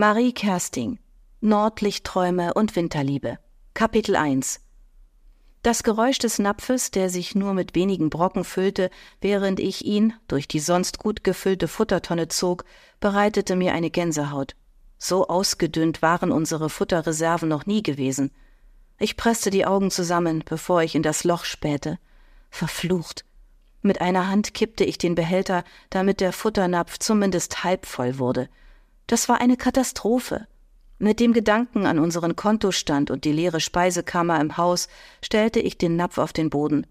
Marie Kersting Nordlichtträume und Winterliebe Kapitel 1 Das Geräusch des Napfes, der sich nur mit wenigen Brocken füllte, während ich ihn durch die sonst gut gefüllte Futtertonne zog, bereitete mir eine Gänsehaut. So ausgedünnt waren unsere Futterreserven noch nie gewesen. Ich presste die Augen zusammen, bevor ich in das Loch spähte. Verflucht. Mit einer Hand kippte ich den Behälter, damit der Futternapf zumindest halb voll wurde. Das war eine Katastrophe. Mit dem Gedanken an unseren Kontostand und die leere Speisekammer im Haus stellte ich den Napf auf den Boden.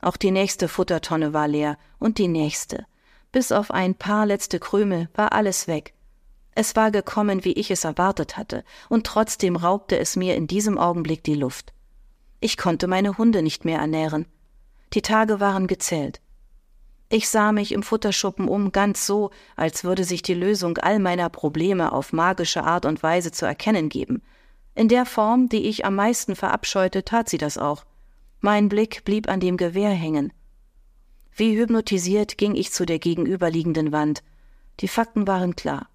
Auch die nächste Futtertonne war leer und die nächste. Bis auf ein paar letzte Krümel war alles weg. Es war gekommen, wie ich es erwartet hatte, und trotzdem raubte es mir in diesem Augenblick die Luft. Ich konnte meine Hunde nicht mehr ernähren. Die Tage waren gezählt. Ich sah mich im Futterschuppen um, ganz so, als würde sich die Lösung all meiner Probleme auf magische Art und Weise zu erkennen geben. In der Form, die ich am meisten verabscheute, tat sie das auch. Mein Blick blieb an dem Gewehr hängen. Wie hypnotisiert ging ich zu der gegenüberliegenden Wand. Die Fakten waren klar.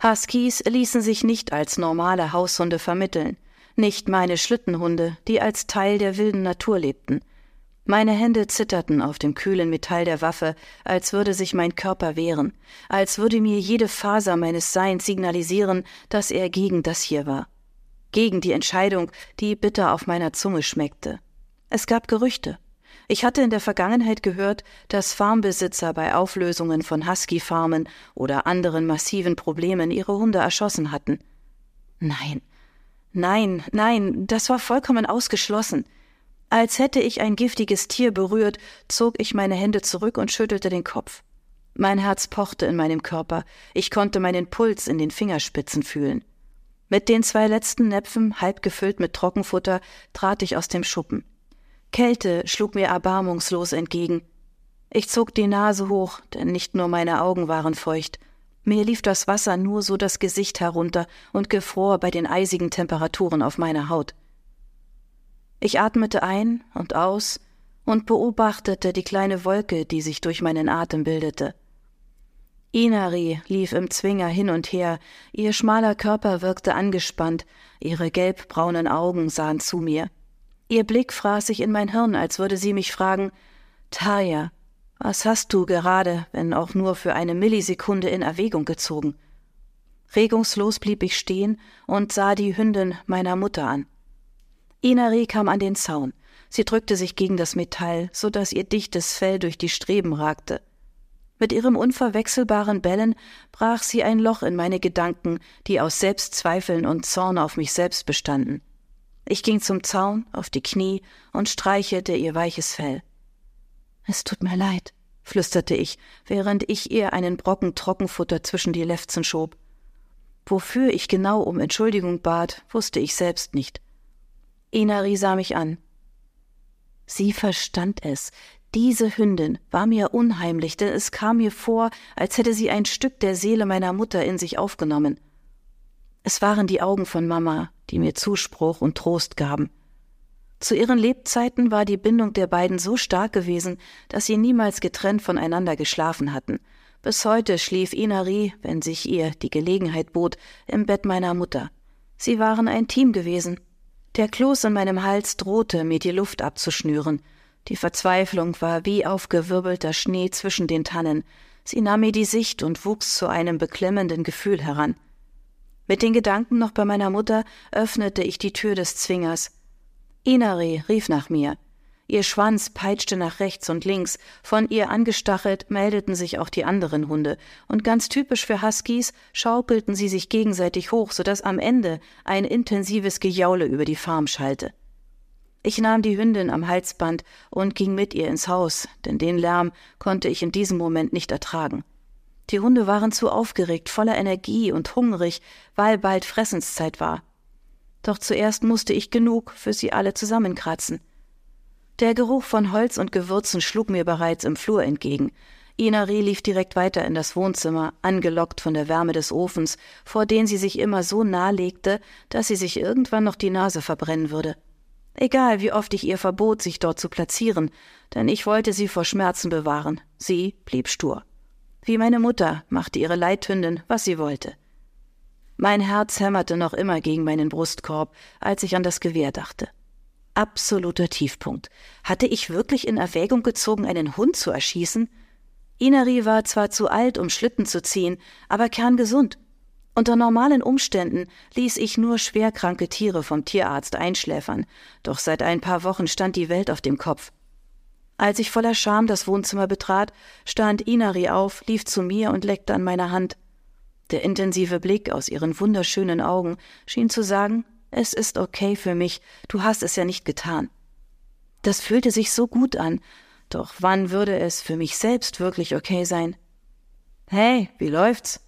Huskies ließen sich nicht als normale Haushunde vermitteln, nicht meine Schlittenhunde, die als Teil der wilden Natur lebten. Meine Hände zitterten auf dem kühlen Metall der Waffe, als würde sich mein Körper wehren, als würde mir jede Faser meines Seins signalisieren, dass er gegen das hier war. Gegen die Entscheidung, die bitter auf meiner Zunge schmeckte. Es gab Gerüchte. Ich hatte in der Vergangenheit gehört, dass Farmbesitzer bei Auflösungen von Husky-Farmen oder anderen massiven Problemen ihre Hunde erschossen hatten. Nein, nein, nein, das war vollkommen ausgeschlossen. Als hätte ich ein giftiges Tier berührt, zog ich meine Hände zurück und schüttelte den Kopf. Mein Herz pochte in meinem Körper, ich konnte meinen Puls in den Fingerspitzen fühlen. Mit den zwei letzten Näpfen, halb gefüllt mit Trockenfutter, trat ich aus dem Schuppen. Kälte schlug mir erbarmungslos entgegen. Ich zog die Nase hoch, denn nicht nur meine Augen waren feucht. Mir lief das Wasser nur so das Gesicht herunter und gefror bei den eisigen Temperaturen auf meiner Haut. Ich atmete ein und aus und beobachtete die kleine Wolke, die sich durch meinen Atem bildete. Inari lief im Zwinger hin und her, ihr schmaler Körper wirkte angespannt, ihre gelbbraunen Augen sahen zu mir. Ihr Blick fraß sich in mein Hirn, als würde sie mich fragen Taya, was hast du gerade, wenn auch nur für eine Millisekunde in Erwägung gezogen? Regungslos blieb ich stehen und sah die Hündin meiner Mutter an. Inari kam an den Zaun. Sie drückte sich gegen das Metall, so dass ihr dichtes Fell durch die Streben ragte. Mit ihrem unverwechselbaren Bellen brach sie ein Loch in meine Gedanken, die aus Selbstzweifeln und Zorn auf mich selbst bestanden. Ich ging zum Zaun, auf die Knie und streichelte ihr weiches Fell. Es tut mir leid, flüsterte ich, während ich ihr einen Brocken Trockenfutter zwischen die Lefzen schob. Wofür ich genau um Entschuldigung bat, wusste ich selbst nicht. Inari sah mich an. Sie verstand es. Diese Hündin war mir unheimlich, denn es kam mir vor, als hätte sie ein Stück der Seele meiner Mutter in sich aufgenommen. Es waren die Augen von Mama, die mir Zuspruch und Trost gaben. Zu ihren Lebzeiten war die Bindung der beiden so stark gewesen, dass sie niemals getrennt voneinander geschlafen hatten. Bis heute schlief Inari, wenn sich ihr die Gelegenheit bot, im Bett meiner Mutter. Sie waren ein Team gewesen, der Kloß in meinem Hals drohte, mir die Luft abzuschnüren. Die Verzweiflung war wie aufgewirbelter Schnee zwischen den Tannen. Sie nahm mir die Sicht und wuchs zu einem beklemmenden Gefühl heran. Mit den Gedanken noch bei meiner Mutter öffnete ich die Tür des Zwingers. Inari rief nach mir. Ihr Schwanz peitschte nach rechts und links, von ihr angestachelt meldeten sich auch die anderen Hunde, und ganz typisch für Huskies schaukelten sie sich gegenseitig hoch, so dass am Ende ein intensives Gejaule über die Farm schallte. Ich nahm die Hündin am Halsband und ging mit ihr ins Haus, denn den Lärm konnte ich in diesem Moment nicht ertragen. Die Hunde waren zu aufgeregt, voller Energie und hungrig, weil bald Fressenszeit war. Doch zuerst musste ich genug für sie alle zusammenkratzen. Der Geruch von Holz und Gewürzen schlug mir bereits im Flur entgegen. Inari lief direkt weiter in das Wohnzimmer, angelockt von der Wärme des Ofens, vor den sie sich immer so nahe legte, dass sie sich irgendwann noch die Nase verbrennen würde. Egal, wie oft ich ihr verbot, sich dort zu platzieren, denn ich wollte sie vor Schmerzen bewahren. Sie blieb stur. Wie meine Mutter machte ihre Leithündin, was sie wollte. Mein Herz hämmerte noch immer gegen meinen Brustkorb, als ich an das Gewehr dachte. Absoluter Tiefpunkt. Hatte ich wirklich in Erwägung gezogen, einen Hund zu erschießen? Inari war zwar zu alt, um Schlitten zu ziehen, aber kerngesund. Unter normalen Umständen ließ ich nur schwerkranke Tiere vom Tierarzt einschläfern, doch seit ein paar Wochen stand die Welt auf dem Kopf. Als ich voller Scham das Wohnzimmer betrat, stand Inari auf, lief zu mir und leckte an meiner Hand. Der intensive Blick aus ihren wunderschönen Augen schien zu sagen, es ist okay für mich, du hast es ja nicht getan. Das fühlte sich so gut an, doch wann würde es für mich selbst wirklich okay sein? Hey, wie läuft's?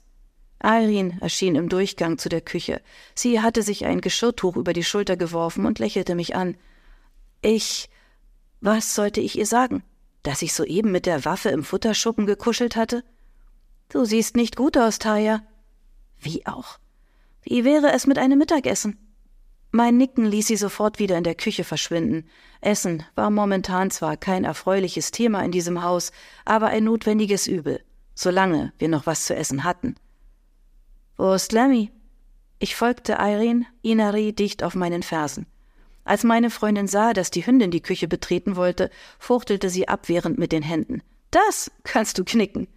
Irene erschien im Durchgang zu der Küche. Sie hatte sich ein Geschirrtuch über die Schulter geworfen und lächelte mich an. Ich. Was sollte ich ihr sagen? Dass ich soeben mit der Waffe im Futterschuppen gekuschelt hatte? Du siehst nicht gut aus, Taya. Wie auch. Wie wäre es mit einem Mittagessen? Mein Nicken ließ sie sofort wieder in der Küche verschwinden. Essen war momentan zwar kein erfreuliches Thema in diesem Haus, aber ein notwendiges Übel, solange wir noch was zu essen hatten. Wo ist Lemmy? Ich folgte Irene, Inari dicht auf meinen Fersen. Als meine Freundin sah, dass die Hündin die Küche betreten wollte, fuchtelte sie abwehrend mit den Händen. Das kannst du knicken.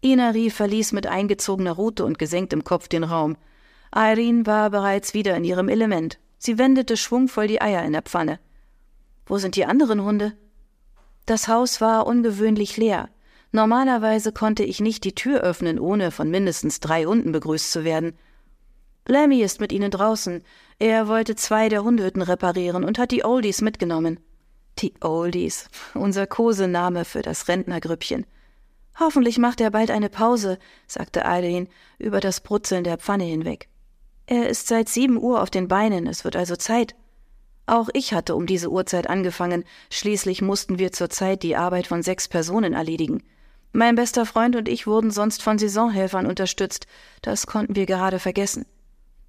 Inari verließ mit eingezogener Rute und gesenktem Kopf den Raum. Irene war bereits wieder in ihrem Element. Sie wendete schwungvoll die Eier in der Pfanne. Wo sind die anderen Hunde? Das Haus war ungewöhnlich leer. Normalerweise konnte ich nicht die Tür öffnen, ohne von mindestens drei Hunden begrüßt zu werden. Lemmy ist mit ihnen draußen. Er wollte zwei der Hundehütten reparieren und hat die Oldies mitgenommen. Die Oldies, unser Kosename für das Rentnergrüppchen. Hoffentlich macht er bald eine Pause, sagte Eileen über das Brutzeln der Pfanne hinweg. Er ist seit sieben Uhr auf den Beinen, es wird also Zeit. Auch ich hatte um diese Uhrzeit angefangen, schließlich mussten wir zur Zeit die Arbeit von sechs Personen erledigen. Mein bester Freund und ich wurden sonst von Saisonhelfern unterstützt. Das konnten wir gerade vergessen.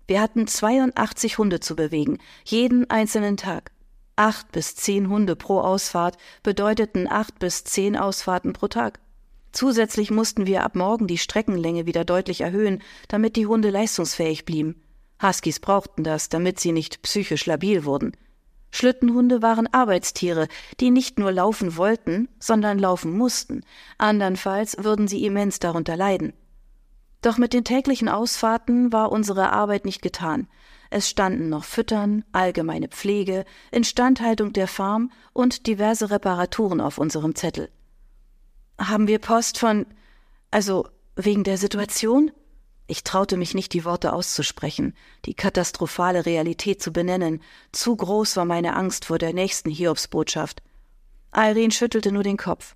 Wir hatten 82 Hunde zu bewegen, jeden einzelnen Tag. Acht bis zehn Hunde pro Ausfahrt bedeuteten acht bis zehn Ausfahrten pro Tag. Zusätzlich mussten wir ab morgen die Streckenlänge wieder deutlich erhöhen, damit die Hunde leistungsfähig blieben. Huskies brauchten das, damit sie nicht psychisch labil wurden. Schlittenhunde waren Arbeitstiere, die nicht nur laufen wollten, sondern laufen mussten, andernfalls würden sie immens darunter leiden. Doch mit den täglichen Ausfahrten war unsere Arbeit nicht getan. Es standen noch Füttern, allgemeine Pflege, Instandhaltung der Farm und diverse Reparaturen auf unserem Zettel. Haben wir Post von. also wegen der Situation? Ich traute mich nicht, die Worte auszusprechen, die katastrophale Realität zu benennen. Zu groß war meine Angst vor der nächsten Hiobsbotschaft. Irene schüttelte nur den Kopf.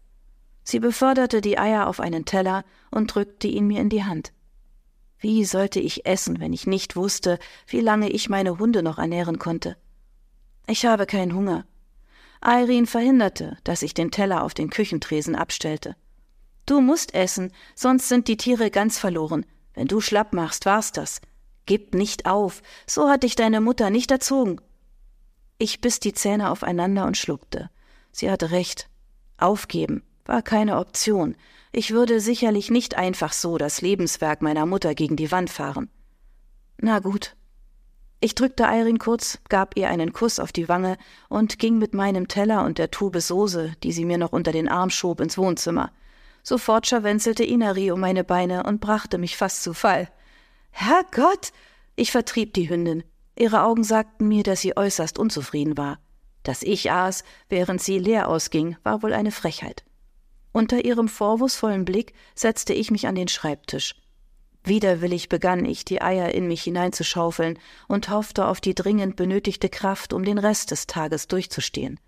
Sie beförderte die Eier auf einen Teller und drückte ihn mir in die Hand. Wie sollte ich essen, wenn ich nicht wusste, wie lange ich meine Hunde noch ernähren konnte? Ich habe keinen Hunger. Irene verhinderte, dass ich den Teller auf den Küchentresen abstellte. Du musst essen, sonst sind die Tiere ganz verloren. Wenn du schlapp machst, war's das. Gib nicht auf, so hat dich deine Mutter nicht erzogen. Ich biss die Zähne aufeinander und schluckte. Sie hatte recht. Aufgeben war keine Option. Ich würde sicherlich nicht einfach so das Lebenswerk meiner Mutter gegen die Wand fahren. Na gut. Ich drückte Eirin kurz, gab ihr einen Kuss auf die Wange und ging mit meinem Teller und der Tube Soße, die sie mir noch unter den Arm schob, ins Wohnzimmer. Sofort scharwenzelte Inari um meine Beine und brachte mich fast zu Fall. Herrgott! Ich vertrieb die Hündin. Ihre Augen sagten mir, dass sie äußerst unzufrieden war. Dass ich aß, während sie leer ausging, war wohl eine Frechheit. Unter ihrem vorwurfsvollen Blick setzte ich mich an den Schreibtisch. Widerwillig begann ich, die Eier in mich hineinzuschaufeln und hoffte auf die dringend benötigte Kraft, um den Rest des Tages durchzustehen.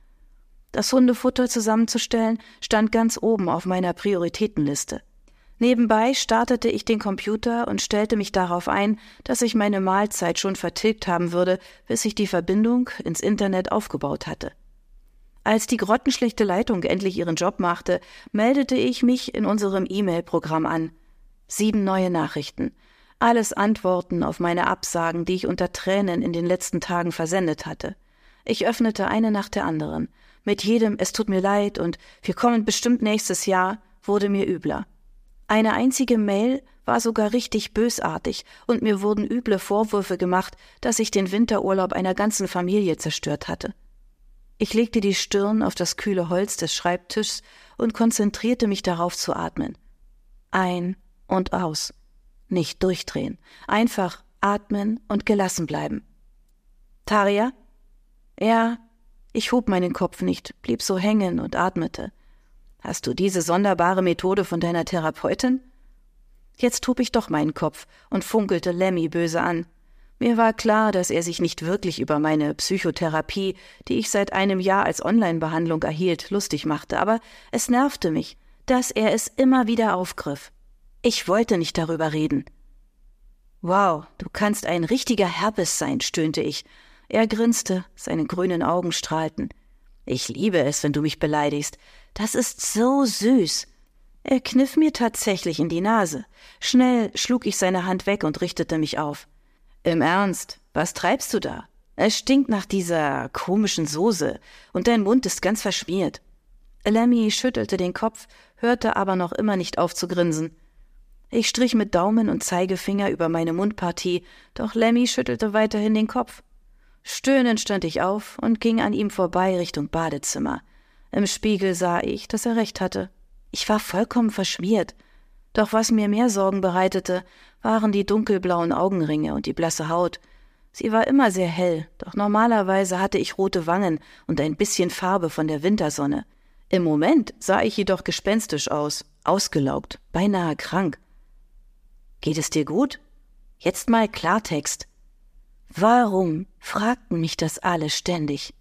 Das Hundefutter zusammenzustellen stand ganz oben auf meiner Prioritätenliste. Nebenbei startete ich den Computer und stellte mich darauf ein, dass ich meine Mahlzeit schon vertilgt haben würde, bis ich die Verbindung ins Internet aufgebaut hatte. Als die grottenschlechte Leitung endlich ihren Job machte, meldete ich mich in unserem E-Mail-Programm an. Sieben neue Nachrichten. Alles Antworten auf meine Absagen, die ich unter Tränen in den letzten Tagen versendet hatte. Ich öffnete eine nach der anderen. Mit jedem Es tut mir leid und wir kommen bestimmt nächstes Jahr wurde mir übler. Eine einzige Mail war sogar richtig bösartig, und mir wurden üble Vorwürfe gemacht, dass ich den Winterurlaub einer ganzen Familie zerstört hatte. Ich legte die Stirn auf das kühle Holz des Schreibtischs und konzentrierte mich darauf zu atmen. Ein und aus. Nicht durchdrehen. Einfach atmen und gelassen bleiben. Taria? Ja. Ich hob meinen Kopf nicht, blieb so hängen und atmete. Hast du diese sonderbare Methode von deiner Therapeutin? Jetzt hob ich doch meinen Kopf und funkelte Lemmy böse an. Mir war klar, dass er sich nicht wirklich über meine Psychotherapie, die ich seit einem Jahr als Online-Behandlung erhielt, lustig machte, aber es nervte mich, dass er es immer wieder aufgriff. Ich wollte nicht darüber reden. Wow, du kannst ein richtiger Herpes sein, stöhnte ich. Er grinste, seine grünen Augen strahlten. Ich liebe es, wenn du mich beleidigst. Das ist so süß. Er kniff mir tatsächlich in die Nase. Schnell schlug ich seine Hand weg und richtete mich auf. Im Ernst, was treibst du da? Es stinkt nach dieser komischen Soße und dein Mund ist ganz verschmiert. Lemmy schüttelte den Kopf, hörte aber noch immer nicht auf zu grinsen. Ich strich mit Daumen und Zeigefinger über meine Mundpartie, doch Lemmy schüttelte weiterhin den Kopf. Stöhnend stand ich auf und ging an ihm vorbei Richtung Badezimmer. Im Spiegel sah ich, dass er recht hatte. Ich war vollkommen verschmiert. Doch was mir mehr Sorgen bereitete, waren die dunkelblauen Augenringe und die blasse Haut. Sie war immer sehr hell, doch normalerweise hatte ich rote Wangen und ein bisschen Farbe von der Wintersonne. Im Moment sah ich jedoch gespenstisch aus, ausgelaugt, beinahe krank. Geht es dir gut? Jetzt mal Klartext. Warum fragten mich das alle ständig?